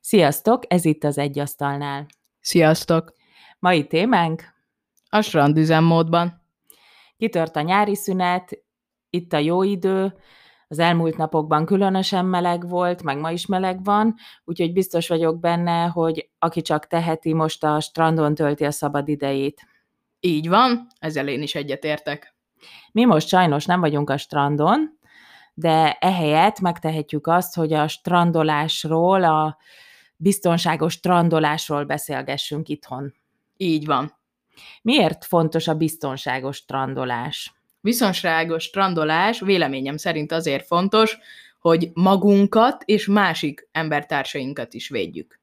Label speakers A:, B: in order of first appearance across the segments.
A: Sziasztok, ez itt az Egy Asztalnál.
B: Sziasztok!
A: Mai témánk?
B: A strand üzemmódban.
A: Kitört a nyári szünet, itt a jó idő, az elmúlt napokban különösen meleg volt, meg ma is meleg van, úgyhogy biztos vagyok benne, hogy aki csak teheti, most a strandon tölti a szabad idejét.
B: Így van, ezzel én is egyetértek.
A: Mi most sajnos nem vagyunk a strandon, de ehelyett megtehetjük azt, hogy a strandolásról, a biztonságos strandolásról beszélgessünk itthon.
B: Így van.
A: Miért fontos a biztonságos strandolás?
B: Biztonságos strandolás véleményem szerint azért fontos, hogy magunkat és másik embertársainkat is védjük.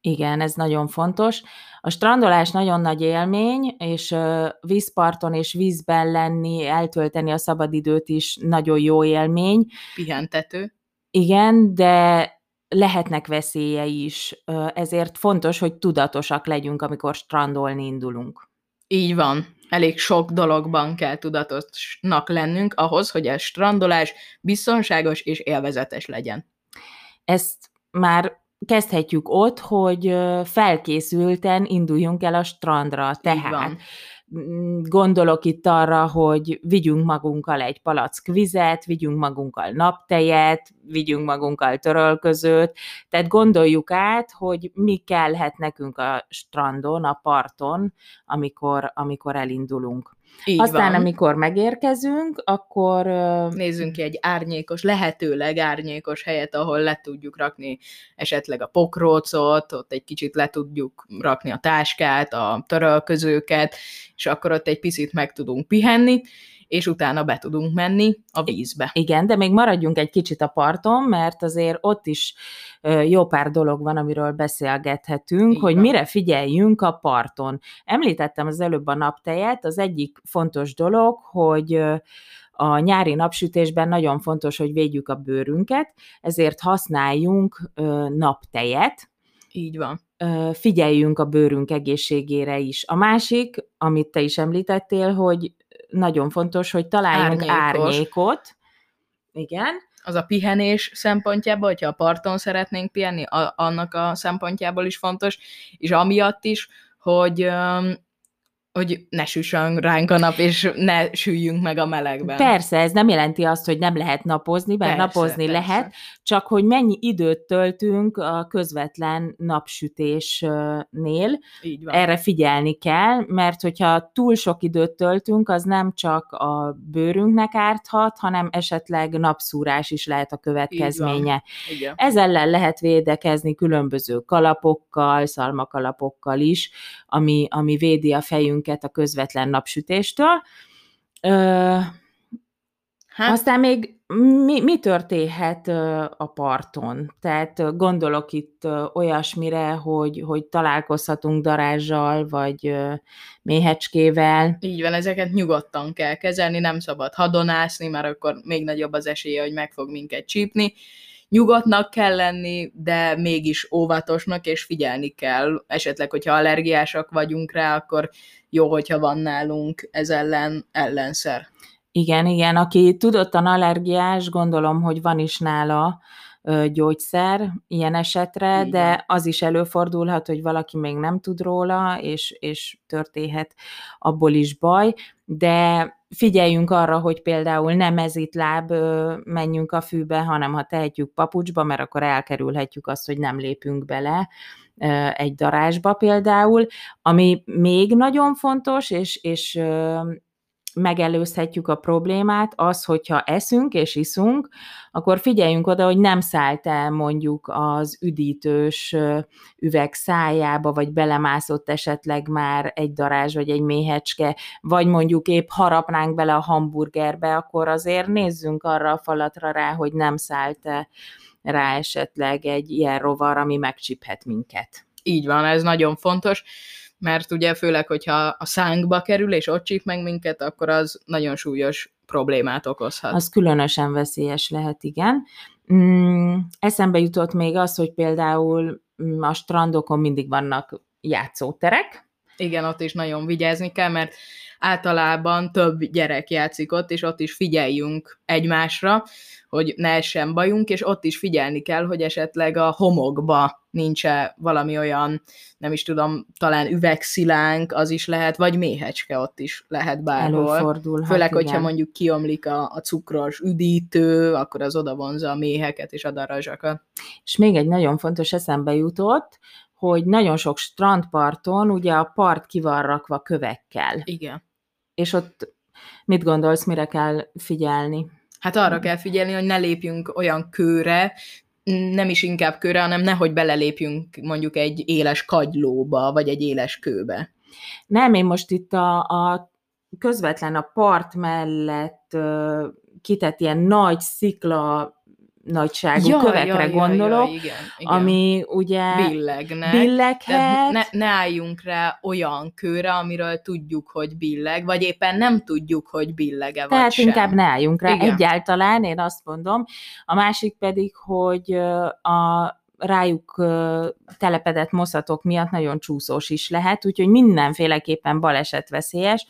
A: Igen, ez nagyon fontos. A strandolás nagyon nagy élmény, és vízparton és vízben lenni, eltölteni a szabadidőt is nagyon jó élmény.
B: Pihentető.
A: Igen, de lehetnek veszélyei is, ezért fontos, hogy tudatosak legyünk, amikor strandolni indulunk.
B: Így van. Elég sok dologban kell tudatosnak lennünk ahhoz, hogy a strandolás biztonságos és élvezetes legyen.
A: Ezt már kezdhetjük ott, hogy felkészülten induljunk el a strandra. Tehát gondolok itt arra, hogy vigyünk magunkkal egy palack vizet, vigyünk magunkkal naptejet, vigyünk magunkkal törölközőt, tehát gondoljuk át, hogy mi kellhet nekünk a strandon, a parton, amikor, amikor elindulunk. Így Aztán, van. amikor megérkezünk, akkor...
B: Nézzünk ki egy árnyékos, lehetőleg árnyékos helyet, ahol le tudjuk rakni esetleg a pokrócot, ott egy kicsit le tudjuk rakni a táskát, a törölközőket, és akkor ott egy picit meg tudunk pihenni, és utána be tudunk menni a vízbe.
A: Igen, de még maradjunk egy kicsit a parton, mert azért ott is jó pár dolog van, amiről beszélgethetünk, Igen. hogy mire figyeljünk a parton. Említettem az előbb a naptejet, az egyik fontos dolog, hogy a nyári napsütésben nagyon fontos, hogy védjük a bőrünket, ezért használjunk naptejet.
B: Így van.
A: Figyeljünk a bőrünk egészségére is. A másik, amit te is említettél, hogy nagyon fontos, hogy találjunk Árnyékos. árnyékot. Igen.
B: Az a pihenés szempontjából, hogyha a parton szeretnénk pihenni, a, annak a szempontjából is fontos, és amiatt is, hogy hogy ne süssön ránk a nap, és ne süljünk meg a melegben.
A: Persze, ez nem jelenti azt, hogy nem lehet napozni, mert persze, napozni persze. lehet, csak hogy mennyi időt töltünk a közvetlen napsütésnél. Így van. Erre figyelni kell, mert hogyha túl sok időt töltünk, az nem csak a bőrünknek árthat, hanem esetleg napszúrás is lehet a következménye. Ez ellen lehet védekezni különböző kalapokkal, szalmakalapokkal is, ami, ami védi a fejünket minket a közvetlen napsütéstől. Ö, Hát. Aztán még mi, mi történhet a parton? Tehát gondolok itt olyasmire, hogy, hogy találkozhatunk darázsal, vagy méhecskével.
B: Így van, ezeket nyugodtan kell kezelni, nem szabad hadonászni, mert akkor még nagyobb az esélye, hogy meg fog minket csípni nyugodtnak kell lenni, de mégis óvatosnak, és figyelni kell. Esetleg, hogyha allergiásak vagyunk rá, akkor jó, hogyha van nálunk ez ellen ellenszer.
A: Igen, igen, aki tudottan allergiás, gondolom, hogy van is nála gyógyszer ilyen esetre, Igen. de az is előfordulhat, hogy valaki még nem tud róla, és, és történhet abból is baj, de figyeljünk arra, hogy például nem mezitláb menjünk a fűbe, hanem ha tehetjük papucsba, mert akkor elkerülhetjük azt, hogy nem lépünk bele egy darásba például. Ami még nagyon fontos, és, és megelőzhetjük a problémát, az, hogyha eszünk és iszunk, akkor figyeljünk oda, hogy nem szállt el mondjuk az üdítős üveg szájába, vagy belemászott esetleg már egy darázs, vagy egy méhecske, vagy mondjuk épp harapnánk bele a hamburgerbe, akkor azért nézzünk arra a falatra rá, hogy nem szállt -e rá esetleg egy ilyen rovar, ami megcsiphet minket.
B: Így van, ez nagyon fontos mert ugye főleg, hogyha a szánkba kerül, és ott csíp meg minket, akkor az nagyon súlyos problémát okozhat.
A: Az különösen veszélyes lehet, igen. Mm, eszembe jutott még az, hogy például mm, a strandokon mindig vannak játszóterek.
B: Igen, ott is nagyon vigyázni kell, mert általában több gyerek játszik ott, és ott is figyeljünk egymásra, hogy ne essen bajunk, és ott is figyelni kell, hogy esetleg a homokba nincs valami olyan, nem is tudom, talán üvegszilánk, az is lehet, vagy méhecske ott is lehet bárhol.
A: Előfordulhat,
B: Főleg,
A: igen.
B: hogyha mondjuk kiomlik a, a cukros üdítő, akkor az oda vonza a méheket és a darazsakat.
A: És még egy nagyon fontos eszembe jutott, hogy nagyon sok strandparton ugye a part ki van rakva kövekkel.
B: Igen.
A: És ott mit gondolsz, mire kell figyelni?
B: Hát arra kell figyelni, hogy ne lépjünk olyan kőre, nem is inkább kőre, hanem nehogy belelépjünk mondjuk egy éles kagylóba, vagy egy éles kőbe.
A: Nem, én most itt a, a közvetlen a part mellett uh, kitett ilyen nagy szikla nagyságú ja, kövekre ja, gondolok, ja, ja, igen, igen. ami ugye
B: billegnek.
A: billeghet.
B: Ne, ne álljunk rá olyan kőre, amiről tudjuk, hogy billeg, vagy éppen nem tudjuk, hogy billege vagy
A: Tehát
B: sem.
A: inkább ne álljunk rá
B: Igen.
A: egyáltalán, én azt mondom. A másik pedig, hogy a rájuk telepedett moszatok miatt nagyon csúszós is lehet, úgyhogy mindenféleképpen balesetveszélyes.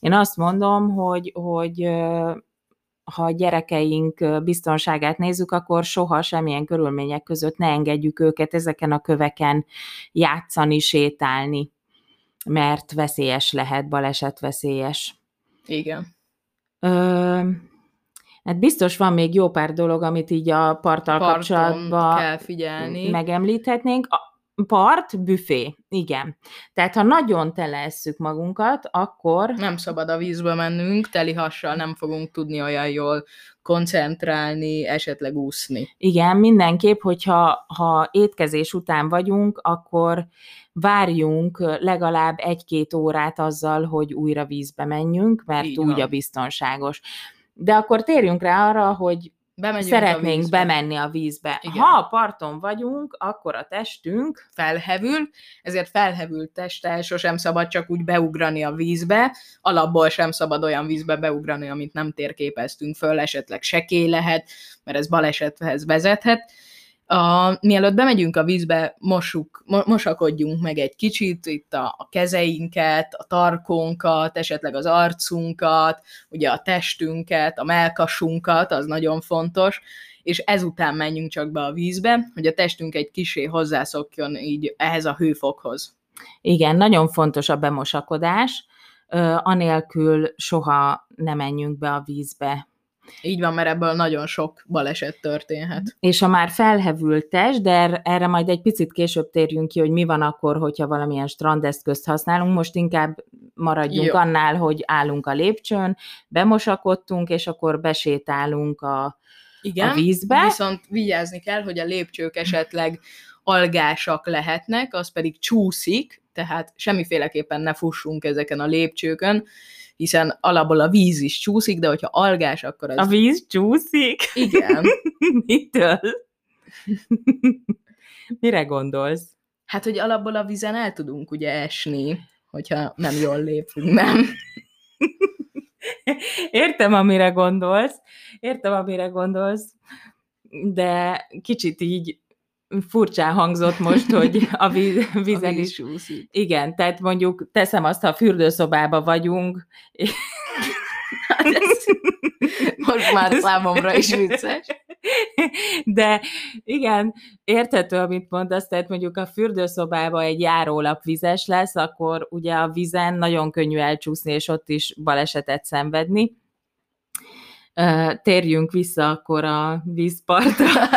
A: Én azt mondom, hogy, hogy ha a gyerekeink biztonságát nézzük, akkor soha semmilyen körülmények között ne engedjük őket ezeken a köveken játszani, sétálni, mert veszélyes lehet, balesetveszélyes.
B: Igen.
A: Ö, hát biztos van még jó pár dolog, amit így a parttal
B: Parton
A: kapcsolatban
B: kell figyelni.
A: megemlíthetnénk. Part, büfé, igen. Tehát ha nagyon telesszük magunkat, akkor
B: Nem szabad a vízbe mennünk, teli hassal nem fogunk tudni olyan jól koncentrálni, esetleg úszni.
A: Igen, mindenképp, hogyha ha étkezés után vagyunk, akkor várjunk legalább egy-két órát azzal, hogy újra vízbe menjünk, mert
B: Így
A: úgy
B: van.
A: a biztonságos. De akkor térjünk rá arra, hogy
B: Bemegyünk a
A: szeretnénk
B: vízbe.
A: bemenni a vízbe.
B: Igen.
A: Ha a parton vagyunk, akkor a testünk
B: felhevül, ezért felhevült testtel sosem szabad csak úgy beugrani a vízbe, alapból sem szabad olyan vízbe beugrani, amit nem térképeztünk föl, esetleg sekély lehet, mert ez balesethez vezethet. A, mielőtt bemegyünk a vízbe, mossuk, mo, mosakodjunk meg egy kicsit, itt a, a kezeinket, a tarkónkat, esetleg az arcunkat, ugye a testünket, a melkasunkat, az nagyon fontos, és ezután menjünk csak be a vízbe, hogy a testünk egy kisé hozzászokjon így ehhez a hőfokhoz.
A: Igen, nagyon fontos a bemosakodás, anélkül soha nem menjünk be a vízbe.
B: Így van, mert ebből nagyon sok baleset történhet.
A: És a már felhevült test, de er- erre majd egy picit később térjünk ki, hogy mi van akkor, hogyha valamilyen strandeszközt használunk. Most inkább maradjunk
B: Jó.
A: annál, hogy állunk a lépcsőn, bemosakodtunk, és akkor besétálunk a,
B: Igen,
A: a vízbe.
B: viszont vigyázni kell, hogy a lépcsők esetleg algásak lehetnek, az pedig csúszik, tehát semmiféleképpen ne fussunk ezeken a lépcsőkön, hiszen alapból a víz is csúszik, de hogyha algás, akkor az...
A: A víz csúszik?
B: Igen.
A: Mitől? Mire gondolsz?
B: Hát, hogy alapból a vízen el tudunk ugye esni, hogyha nem jól lépünk, nem?
A: Értem, amire gondolsz, értem, amire gondolsz, de kicsit így furcsán hangzott most, hogy a víz, vízen
B: A víz
A: is.
B: csúszik.
A: Igen, tehát mondjuk teszem azt, ha a fürdőszobába vagyunk,
B: Hát ez most már számomra is vicces.
A: de igen, érthető, amit mondasz, tehát mondjuk a fürdőszobába egy járólap vizes lesz, akkor ugye a vízen nagyon könnyű elcsúszni, és ott is balesetet szenvedni. Térjünk vissza akkor a vízpartra.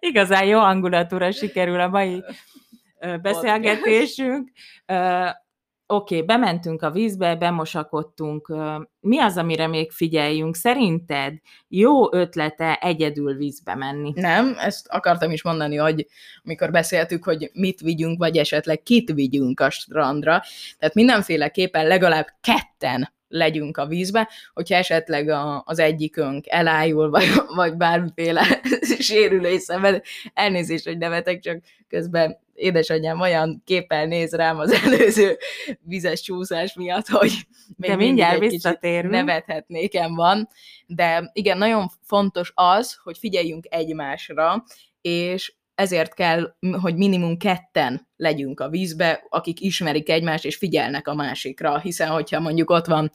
A: Igazán jó hangulatúra sikerül a mai beszélgetésünk. Oké, okay, bementünk a vízbe, bemosakodtunk. Mi az, amire még figyeljünk? Szerinted jó ötlete egyedül vízbe menni?
B: Nem, ezt akartam is mondani, hogy amikor beszéltük, hogy mit vigyünk, vagy esetleg kit vigyünk a strandra, tehát mindenféleképpen legalább ketten legyünk a vízbe, hogyha esetleg a, az egyikünk elájul, vagy, vagy bármiféle sérülés szenved, elnézést, hogy nevetek, csak közben édesanyám olyan képpel néz rám az előző vizes csúszás miatt, hogy még
A: De mindjárt visszatérünk.
B: nevethetnékem van, de igen, nagyon fontos az, hogy figyeljünk egymásra, és ezért kell, hogy minimum ketten legyünk a vízbe, akik ismerik egymást és figyelnek a másikra, hiszen hogyha mondjuk ott van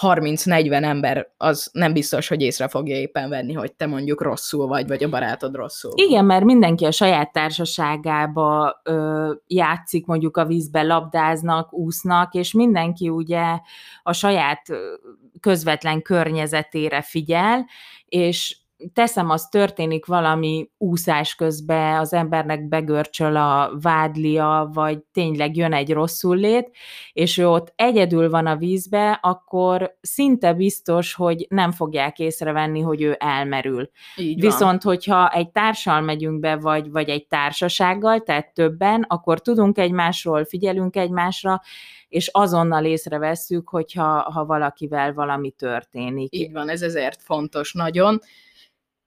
B: 30-40 ember, az nem biztos, hogy észre fogja éppen venni, hogy te mondjuk rosszul vagy, vagy a barátod rosszul.
A: Igen, mert mindenki a saját társaságába ö, játszik, mondjuk a vízbe labdáznak, úsznak, és mindenki ugye a saját közvetlen környezetére figyel, és teszem, az történik valami úszás közben, az embernek begörcsöl a vádlia, vagy tényleg jön egy rosszul lét, és ő ott egyedül van a vízbe, akkor szinte biztos, hogy nem fogják észrevenni, hogy ő elmerül. Így Viszont, van. hogyha egy társal megyünk be, vagy, vagy egy társasággal, tehát többen, akkor tudunk egymásról, figyelünk egymásra, és azonnal észrevesszük, hogyha ha valakivel valami történik.
B: Így van, ez ezért fontos nagyon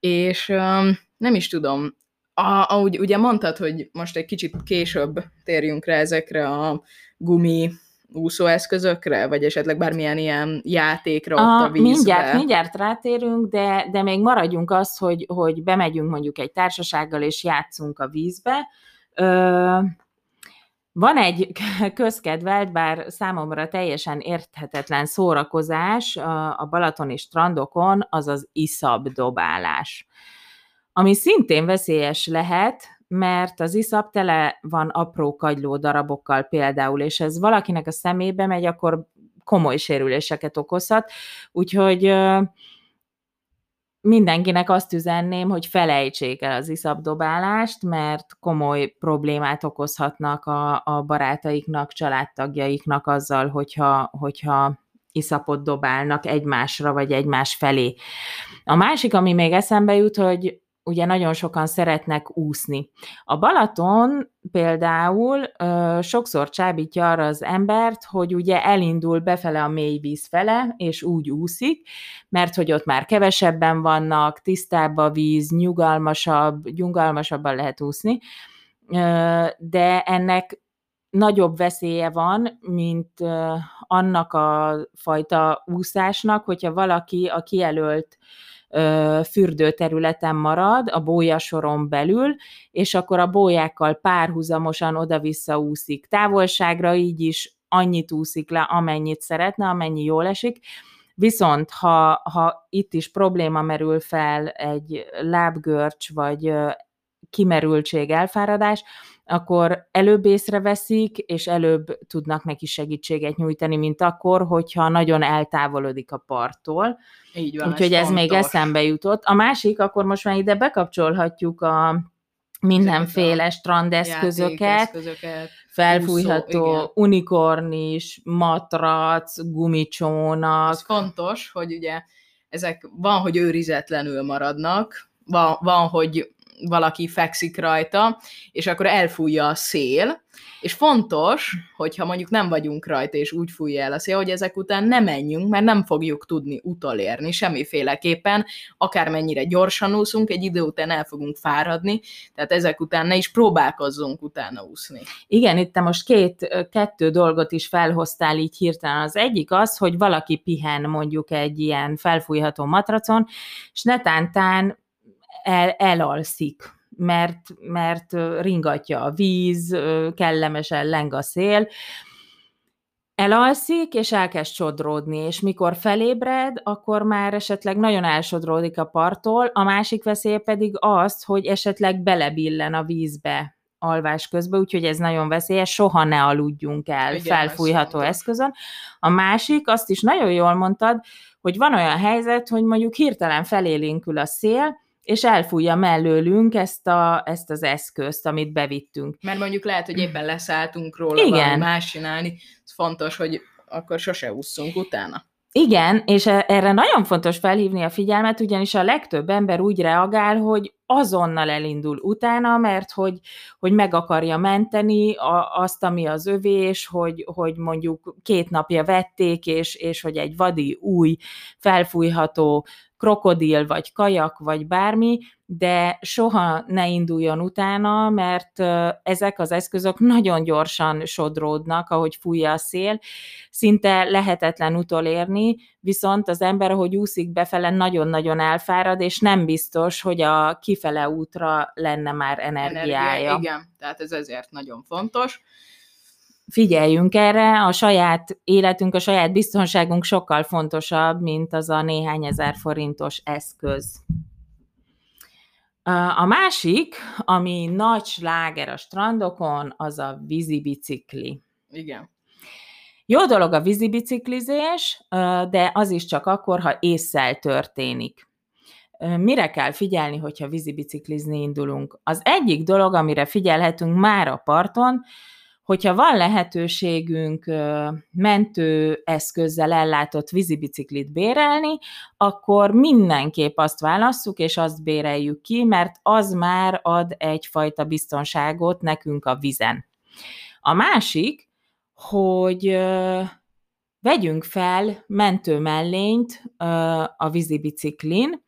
B: és um, nem is tudom, a, ahogy ugye mondtad, hogy most egy kicsit később térjünk rá ezekre a gumi úszóeszközökre, vagy esetleg bármilyen ilyen játékra a, ott a vízbe.
A: Mindjárt, mindjárt rátérünk, de, de még maradjunk az, hogy, hogy bemegyünk mondjuk egy társasággal, és játszunk a vízbe. Ö, van egy közkedvelt, bár számomra teljesen érthetetlen szórakozás a balatoni strandokon, az az iszab dobálás. Ami szintén veszélyes lehet, mert az iszap tele van apró kagyló darabokkal például, és ez valakinek a szemébe megy, akkor komoly sérüléseket okozhat. Úgyhogy mindenkinek azt üzenném, hogy felejtsék el az iszapdobálást, mert komoly problémát okozhatnak a, a barátaiknak, családtagjaiknak azzal, hogyha, hogyha iszapot dobálnak egymásra, vagy egymás felé. A másik, ami még eszembe jut, hogy ugye nagyon sokan szeretnek úszni. A Balaton például ö, sokszor csábítja arra az embert, hogy ugye elindul befele a mély víz fele, és úgy úszik, mert hogy ott már kevesebben vannak, tisztább a víz, nyugalmasabb, nyugalmasabban lehet úszni, ö, de ennek nagyobb veszélye van, mint annak a fajta úszásnak, hogyha valaki a kijelölt fürdőterületen marad, a bójasoron belül, és akkor a bójákkal párhuzamosan oda-vissza úszik. Távolságra, így is annyit úszik le, amennyit szeretne, amennyi jól esik, Viszont ha, ha itt is probléma merül fel, egy lábgörcs vagy kimerültség, elfáradás, akkor előbb észreveszik, és előbb tudnak neki segítséget nyújtani, mint akkor, hogyha nagyon eltávolodik a parttól. Így van, Úgyhogy ez, ez még eszembe jutott. A másik, akkor most már ide bekapcsolhatjuk a mindenféle strandeszközöket, felfújható úszó, unikornis, matrac, gumicsónak. Az
B: fontos, hogy ugye ezek van, hogy őrizetlenül maradnak, van, van hogy valaki fekszik rajta, és akkor elfújja a szél, és fontos, hogyha mondjuk nem vagyunk rajta, és úgy fújja el a szél, hogy ezek után ne menjünk, mert nem fogjuk tudni utolérni semmiféleképpen, akármennyire gyorsan úszunk, egy idő után el fogunk fáradni, tehát ezek után ne is próbálkozzunk utána úszni.
A: Igen, itt te most két, kettő dolgot is felhoztál így hirtelen. Az egyik az, hogy valaki pihen mondjuk egy ilyen felfújható matracon, és netántán el, elalszik, mert, mert ringatja a víz, kellemesen leng a szél, elalszik, és elkezd sodródni, és mikor felébred, akkor már esetleg nagyon elsodródik a parttól, a másik veszély pedig az, hogy esetleg belebillen a vízbe alvás közben, úgyhogy ez nagyon veszélyes, soha ne aludjunk el Igen, felfújható eszközön. A másik, azt is nagyon jól mondtad, hogy van olyan helyzet, hogy mondjuk hirtelen felélénkül a szél, és elfújja mellőlünk ezt, a, ezt az eszközt, amit bevittünk.
B: Mert mondjuk lehet, hogy éppen leszálltunk róla Igen. valami más csinálni, ez fontos, hogy akkor sose ússzunk utána.
A: Igen, és e, erre nagyon fontos felhívni a figyelmet, ugyanis a legtöbb ember úgy reagál, hogy azonnal elindul utána, mert hogy, hogy meg akarja menteni a, azt, ami az övés, hogy, hogy mondjuk két napja vették, és, és hogy egy vadi új, felfújható krokodil, vagy kajak, vagy bármi, de soha ne induljon utána, mert ezek az eszközök nagyon gyorsan sodródnak, ahogy fújja a szél, szinte lehetetlen utolérni, viszont az ember, ahogy úszik befele, nagyon-nagyon elfárad, és nem biztos, hogy a kifele útra lenne már energiája. Energia,
B: igen, tehát ez ezért nagyon fontos.
A: Figyeljünk erre, a saját életünk, a saját biztonságunk sokkal fontosabb, mint az a néhány ezer forintos eszköz. A másik, ami nagy sláger a strandokon, az a vízibicikli.
B: Igen.
A: Jó dolog a vízibiciklizés, de az is csak akkor, ha észszel történik. Mire kell figyelni, hogyha vízibiciklizni indulunk? Az egyik dolog, amire figyelhetünk már a parton, hogyha van lehetőségünk mentő eszközzel ellátott vízibiciklit bérelni, akkor mindenképp azt válasszuk, és azt béreljük ki, mert az már ad egyfajta biztonságot nekünk a vizen. A másik, hogy vegyünk fel mentő mellényt a vízibiciklin,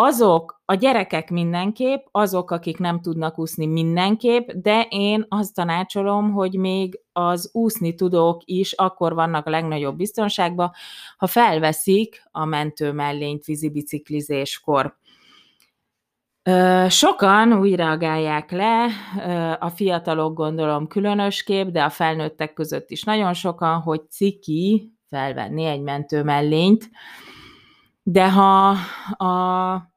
A: azok, a gyerekek mindenképp, azok, akik nem tudnak úszni mindenképp, de én azt tanácsolom, hogy még az úszni tudók is akkor vannak a legnagyobb biztonságban, ha felveszik a mentő mellényt vízibiciklizéskor. Sokan úgy reagálják le, a fiatalok gondolom különösképp, de a felnőttek között is nagyon sokan, hogy ciki felvenni egy mentő mellényt, de ha a,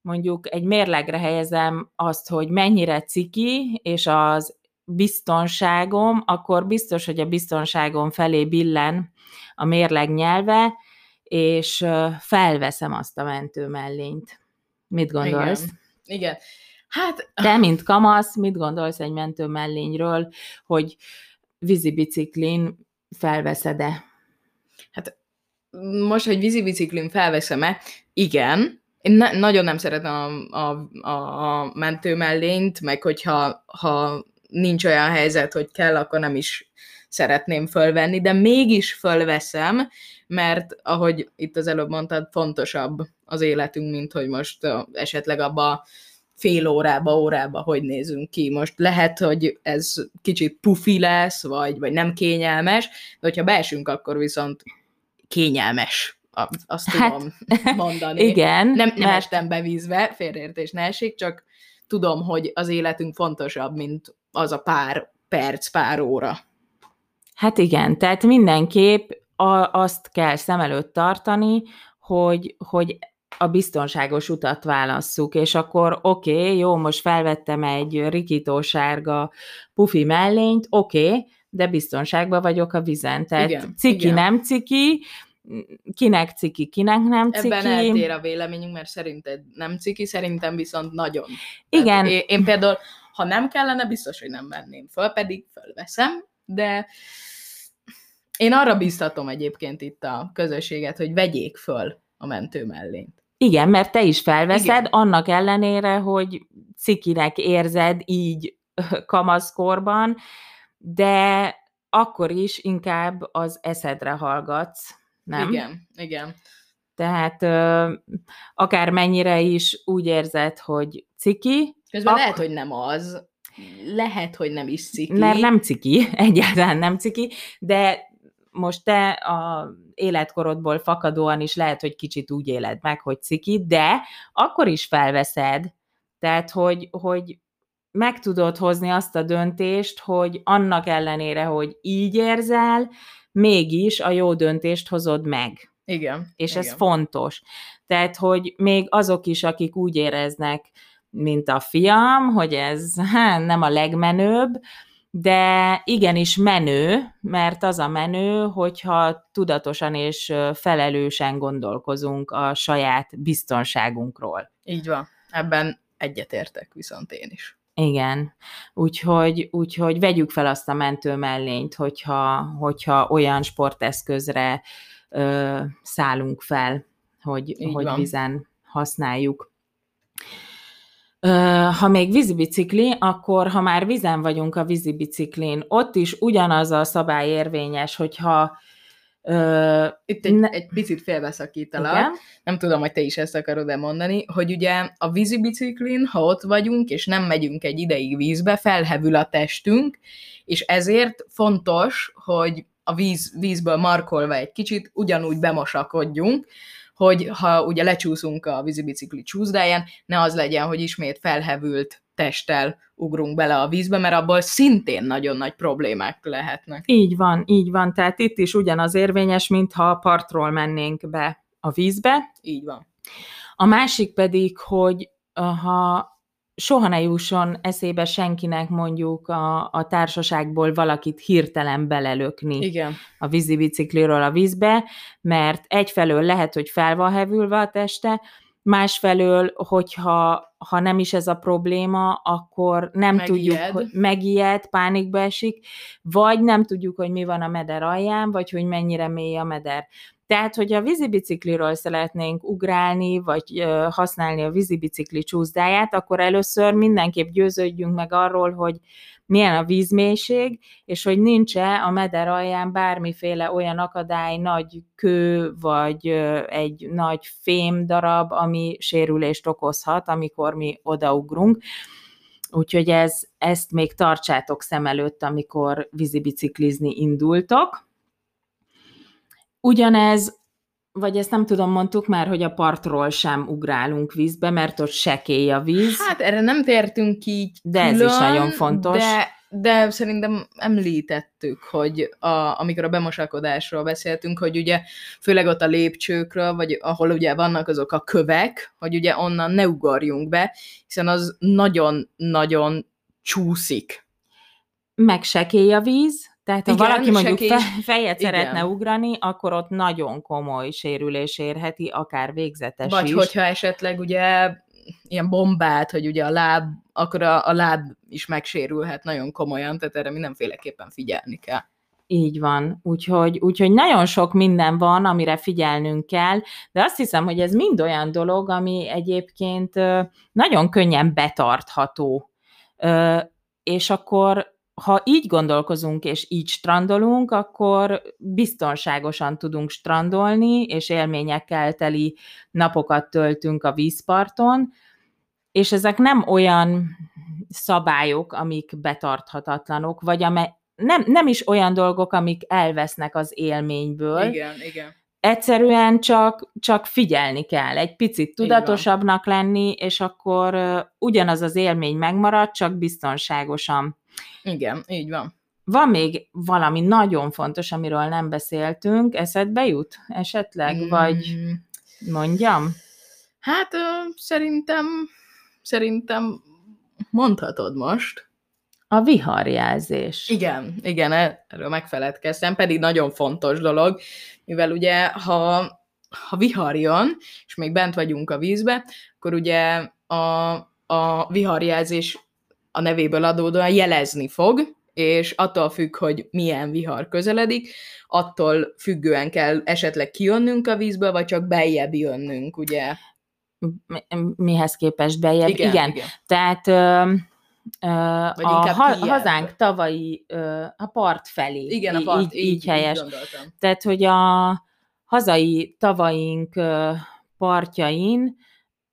A: mondjuk egy mérlegre helyezem azt, hogy mennyire ciki, és az biztonságom, akkor biztos, hogy a biztonságom felé billen a mérleg nyelve, és felveszem azt a mentő mellényt. Mit gondolsz?
B: Igen. Igen. Hát...
A: Te, mint kamasz, mit gondolsz egy mentő mellényről, hogy vízibiciklin felveszed-e?
B: Most, hogy vízibiciklin felveszem-e, igen, én ne, nagyon nem szeretem a, a, a, mentő mellényt, meg hogyha ha nincs olyan helyzet, hogy kell, akkor nem is szeretném fölvenni, de mégis fölveszem, mert ahogy itt az előbb mondtad, fontosabb az életünk, mint hogy most esetleg abba fél órába, órába hogy nézünk ki. Most lehet, hogy ez kicsit pufi lesz, vagy, vagy nem kényelmes, de hogyha beesünk, akkor viszont kényelmes azt hát, tudom mondani.
A: Igen.
B: Nem, nem mert... estem bevízve, félreértés ne esik, csak tudom, hogy az életünk fontosabb, mint az a pár perc, pár óra.
A: Hát igen, tehát mindenképp a, azt kell szem előtt tartani, hogy, hogy a biztonságos utat válasszuk, és akkor oké, okay, jó, most felvettem egy rikítósárga pufi mellényt, oké, okay, de biztonságban vagyok a vizen. Tehát igen, ciki, igen. nem ciki, kinek ciki, kinek nem ciki.
B: Ebben eltér a véleményünk, mert szerinted nem ciki, szerintem viszont nagyon.
A: Igen.
B: én, én például, ha nem kellene, biztos, hogy nem venném föl, pedig fölveszem, de én arra biztatom egyébként itt a közösséget, hogy vegyék föl a mentő mellényt.
A: Igen, mert te is felveszed, Igen. annak ellenére, hogy cikinek érzed így kamaszkorban, de akkor is inkább az eszedre hallgatsz, nem?
B: Igen, igen.
A: Tehát akár mennyire is úgy érzed, hogy ciki.
B: Közben ak- lehet, hogy nem az, lehet, hogy nem is ciki.
A: Mert nem ciki, egyáltalán nem ciki, de most te a életkorodból fakadóan is lehet, hogy kicsit úgy éled meg, hogy ciki, de akkor is felveszed. Tehát, hogy, hogy meg tudod hozni azt a döntést, hogy annak ellenére, hogy így érzel, mégis a jó döntést hozod meg.
B: Igen.
A: És
B: igen.
A: ez fontos. Tehát, hogy még azok is, akik úgy éreznek, mint a fiam, hogy ez hát, nem a legmenőbb, de igenis menő, mert az a menő, hogyha tudatosan és felelősen gondolkozunk a saját biztonságunkról.
B: Így van. Ebben egyetértek viszont én is.
A: Igen, úgyhogy, úgyhogy vegyük fel azt a mentő mellényt, hogyha, hogyha olyan sporteszközre ö, szállunk fel, hogy, hogy vizen használjuk. Ha még vízibicikli, akkor ha már vizen vagyunk a vízibiciklin, ott is ugyanaz a szabály érvényes, hogyha
B: Uh, Itt egy, ne... egy picit félbeszakítalak, Igen? nem tudom, hogy te is ezt akarod-e mondani, hogy ugye a vízibiciklin, ha ott vagyunk, és nem megyünk egy ideig vízbe, felhevül a testünk, és ezért fontos, hogy a víz, vízből markolva egy kicsit ugyanúgy bemosakodjunk, hogy ha ugye lecsúszunk a vízibicikli csúszdáján, ne az legyen, hogy ismét felhevült testtel ugrunk bele a vízbe, mert abból szintén nagyon nagy problémák lehetnek.
A: Így van, így van. Tehát itt is ugyanaz érvényes, mintha a partról mennénk be a vízbe.
B: Így van.
A: A másik pedig, hogy ha soha ne jusson eszébe senkinek mondjuk a, a társaságból valakit hirtelen belelökni
B: Igen.
A: a vízi bicikliről a vízbe, mert egyfelől lehet, hogy fel van hevülve a teste, másfelől, hogyha ha nem is ez a probléma, akkor nem megijed. tudjuk, hogy megijed, pánikba esik, vagy nem tudjuk, hogy mi van a meder alján, vagy hogy mennyire mély a meder. Tehát, hogyha a vízibicikliről szeretnénk ugrálni, vagy használni a vízibicikli csúszdáját, akkor először mindenképp győződjünk meg arról, hogy milyen a vízmélység, és hogy nincs-e a meder alján bármiféle olyan akadály, nagy kő, vagy egy nagy fém darab, ami sérülést okozhat, amikor mi odaugrunk. Úgyhogy ez, ezt még tartsátok szem előtt, amikor vízibiciklizni indultok. Ugyanez, vagy ezt nem tudom, mondtuk már, hogy a partról sem ugrálunk vízbe, mert ott sekély a víz.
B: Hát erre nem tértünk így
A: De külön, ez is nagyon fontos.
B: De, de szerintem említettük, hogy a, amikor a bemosakodásról beszéltünk, hogy ugye főleg ott a lépcsőkről, vagy ahol ugye vannak azok a kövek, hogy ugye onnan ne ugorjunk be, hiszen az nagyon-nagyon csúszik.
A: Meg sekély a víz, tehát ha Igen, valaki mondjuk fe, fejet Igen. szeretne ugrani, akkor ott nagyon komoly sérülés érheti, akár végzetes
B: Vagy
A: is.
B: hogyha esetleg ugye ilyen bombát, hogy ugye a láb, akkor a, a láb is megsérülhet nagyon komolyan, tehát erre mindenféleképpen figyelni kell.
A: Így van, úgyhogy, úgyhogy nagyon sok minden van, amire figyelnünk kell, de azt hiszem, hogy ez mind olyan dolog, ami egyébként nagyon könnyen betartható. És akkor ha így gondolkozunk és így strandolunk, akkor biztonságosan tudunk strandolni, és élményekkel teli napokat töltünk a vízparton, és ezek nem olyan szabályok, amik betarthatatlanok, vagy amely, nem, nem is olyan dolgok, amik elvesznek az élményből.
B: Igen, igen.
A: Egyszerűen csak, csak figyelni kell, egy picit tudatosabbnak lenni, és akkor ugyanaz az élmény megmarad, csak biztonságosan.
B: Igen, így van.
A: Van még valami nagyon fontos, amiről nem beszéltünk, eszedbe jut esetleg, mm. vagy mondjam?
B: Hát ö, szerintem, szerintem mondhatod most.
A: A viharjelzés.
B: Igen, igen, e, erről megfeledkeztem, pedig nagyon fontos dolog, mivel ugye, ha, ha vihar jön, és még bent vagyunk a vízbe, akkor ugye a, a viharjelzés a nevéből adódóan jelezni fog, és attól függ, hogy milyen vihar közeledik, attól függően kell esetleg kijönnünk a vízből, vagy csak beljebb jönnünk, ugye?
A: Mihez képest beljebb? Igen. igen. igen. Tehát ö, ö, a ha, hazánk tavalyi ö, a part felé.
B: Igen, a part, így, így,
A: így helyes. Így Tehát, hogy a hazai tavaink ö, partjain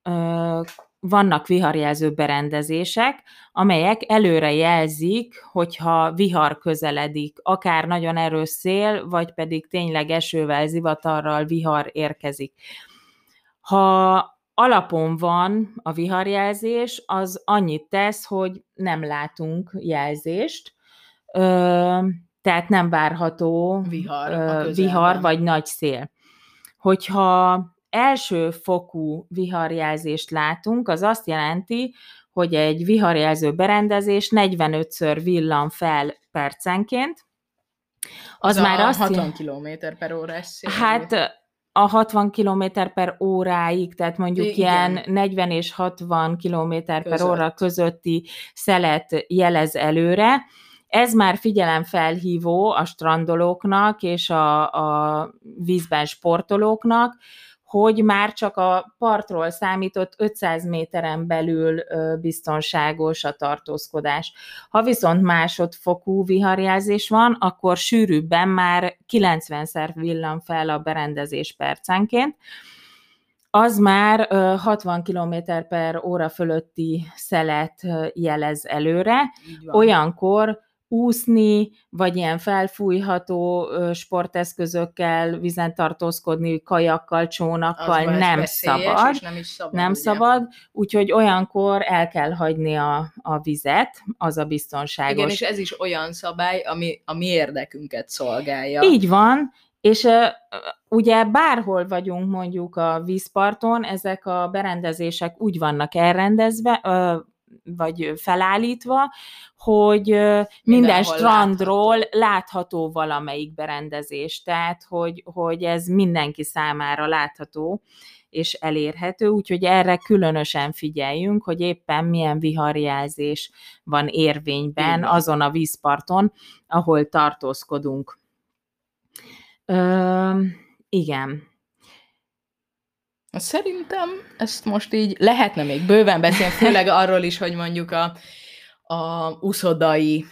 A: ö, vannak viharjelző berendezések, amelyek előre jelzik, hogyha vihar közeledik, akár nagyon erős szél, vagy pedig tényleg esővel, zivatarral vihar érkezik. Ha alapon van a viharjelzés, az annyit tesz, hogy nem látunk jelzést, tehát nem várható
B: vihar,
A: vihar vagy nagy szél. Hogyha első fokú viharjelzést látunk, az azt jelenti, hogy egy viharjelző berendezés 45-ször villan fel percenként.
B: Az, az már a azt 60 km per óra
A: Hát a 60 km per óráig, tehát mondjuk Igen. ilyen 40 és 60 km per óra közötti szelet jelez előre. Ez már figyelemfelhívó a strandolóknak és a, a vízben sportolóknak, hogy már csak a partról számított 500 méteren belül biztonságos a tartózkodás. Ha viszont másodfokú viharjelzés van, akkor sűrűbben már 90-szer villan fel a berendezés percenként, az már 60 km per óra fölötti szelet jelez előre. Olyankor úszni, vagy ilyen felfújható sporteszközökkel vizen tartózkodni, kajakkal, csónakkal nem szabad.
B: nem is szabad.
A: Nem
B: ugye?
A: szabad, úgyhogy olyankor el kell hagyni a, a vizet, az a biztonságos.
B: Igen, és ez is olyan szabály, ami a mi érdekünket szolgálja.
A: Így van, és ugye bárhol vagyunk mondjuk a vízparton, ezek a berendezések úgy vannak elrendezve, vagy felállítva, hogy minden Mindenhol strandról látható. látható valamelyik berendezés, tehát hogy, hogy ez mindenki számára látható és elérhető, úgyhogy erre különösen figyeljünk, hogy éppen milyen viharjelzés van érvényben Igen. azon a vízparton, ahol tartózkodunk. Ö, igen.
B: Szerintem ezt most így lehetne még bőven beszélni, főleg arról is, hogy mondjuk a, a uszodai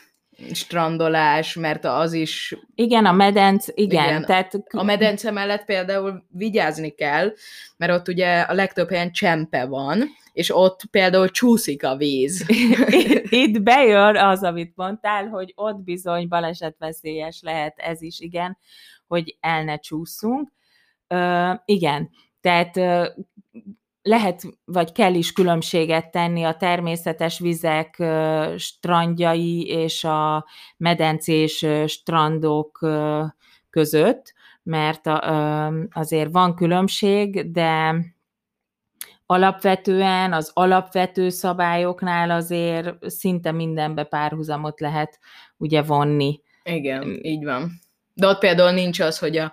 B: strandolás, mert az is...
A: Igen, a medenc, igen. igen tehát...
B: A medence mellett például vigyázni kell, mert ott ugye a legtöbb helyen csempe van, és ott például csúszik a víz.
A: Itt bejön az, amit mondtál, hogy ott bizony balesetveszélyes lehet ez is, igen, hogy el ne csúszunk. Uh, igen, tehát lehet, vagy kell is különbséget tenni a természetes vizek strandjai és a medencés strandok között, mert azért van különbség, de alapvetően az alapvető szabályoknál azért szinte mindenbe párhuzamot lehet ugye vonni.
B: Igen, így van. De ott például nincs az, hogy a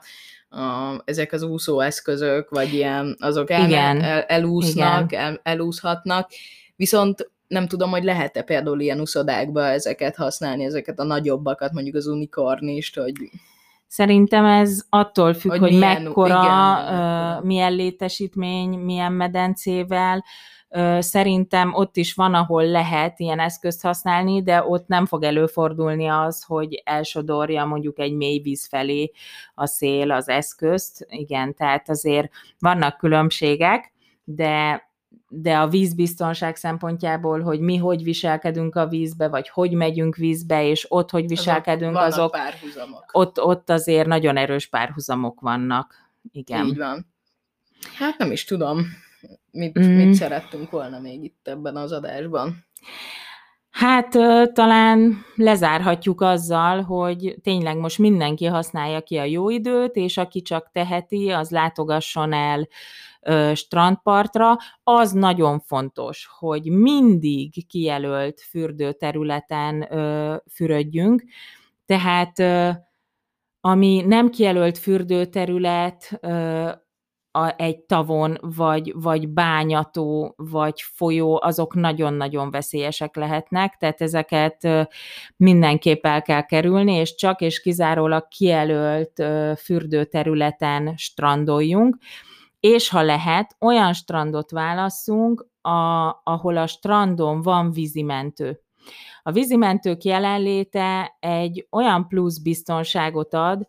B: a, ezek az úszóeszközök, vagy ilyen, azok el, Igen. El, elúsznak, Igen. El, elúszhatnak, viszont nem tudom, hogy lehet-e például ilyen úszodákba ezeket használni, ezeket a nagyobbakat, mondjuk az unikornist, hogy...
A: Szerintem ez attól függ, hogy, hogy milyen, mekkora, igen, uh, milyen létesítmény, milyen medencével, Szerintem ott is van, ahol lehet ilyen eszközt használni, de ott nem fog előfordulni az, hogy elsodorja mondjuk egy mély víz felé a szél az eszközt. Igen, tehát azért vannak különbségek, de de a vízbiztonság szempontjából, hogy mi hogy viselkedünk a vízbe, vagy hogy megyünk vízbe, és ott hogy viselkedünk,
B: azok,
A: azok
B: párhuzamok.
A: Ott, ott azért nagyon erős párhuzamok vannak. Igen.
B: Így van. Hát nem is tudom mit, mm. mit szerettünk volna még itt ebben az adásban?
A: Hát talán lezárhatjuk azzal, hogy tényleg most mindenki használja ki a jó időt, és aki csak teheti, az látogasson el strandpartra. Az nagyon fontos, hogy mindig kijelölt fürdőterületen fürödjünk, tehát ami nem kijelölt fürdőterület, a, egy tavon, vagy, vagy bányató, vagy folyó, azok nagyon-nagyon veszélyesek lehetnek, tehát ezeket mindenképp el kell kerülni, és csak és kizárólag kijelölt fürdőterületen strandoljunk, és ha lehet, olyan strandot válasszunk, a, ahol a strandon van vízimentő. A vízimentők jelenléte egy olyan plusz biztonságot ad,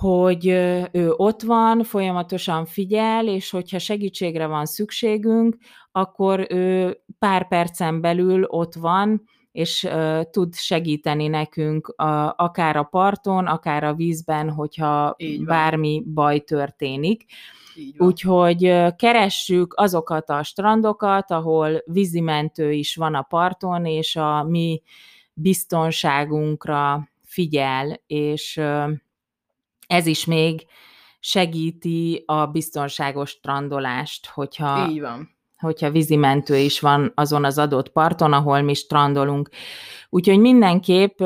A: hogy ő ott van, folyamatosan figyel, és hogyha segítségre van szükségünk, akkor ő pár percen belül ott van, és uh, tud segíteni nekünk akár a parton, akár a vízben, hogyha bármi baj történik. Úgyhogy uh, keressük azokat a strandokat, ahol vízimentő is van a parton, és a mi biztonságunkra figyel, és uh, ez is még segíti a biztonságos strandolást, hogyha,
B: Így van.
A: hogyha vízimentő is van azon az adott parton, ahol mi strandolunk. Úgyhogy mindenképp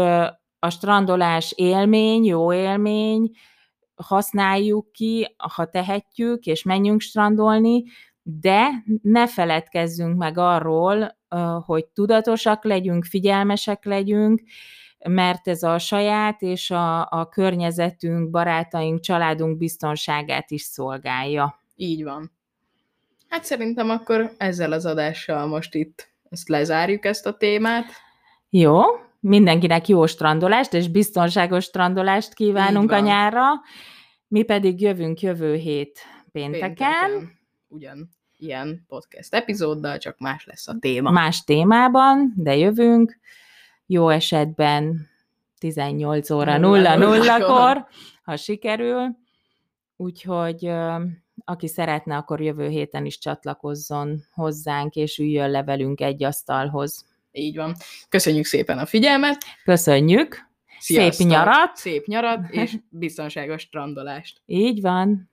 A: a strandolás élmény, jó élmény, használjuk ki, ha tehetjük, és menjünk strandolni, de ne feledkezzünk meg arról, hogy tudatosak legyünk, figyelmesek legyünk, mert ez a saját és a, a környezetünk, barátaink, családunk biztonságát is szolgálja.
B: Így van. Hát szerintem akkor ezzel az adással most itt ezt lezárjuk ezt a témát.
A: Jó, mindenkinek jó strandolást és biztonságos strandolást kívánunk a nyárra. Mi pedig jövünk jövő hét pénteken. pénteken.
B: Ugyan ilyen podcast epizóddal, csak más lesz a téma.
A: Más témában, de jövünk. Jó esetben 18 óra 00-kor, ha sikerül. Úgyhogy aki szeretne, akkor jövő héten is csatlakozzon hozzánk, és üljön le velünk egy asztalhoz.
B: Így van. Köszönjük szépen a figyelmet.
A: Köszönjük. Sziasztok. Szép nyarat.
B: Szép nyarat, és biztonságos strandolást.
A: Így van.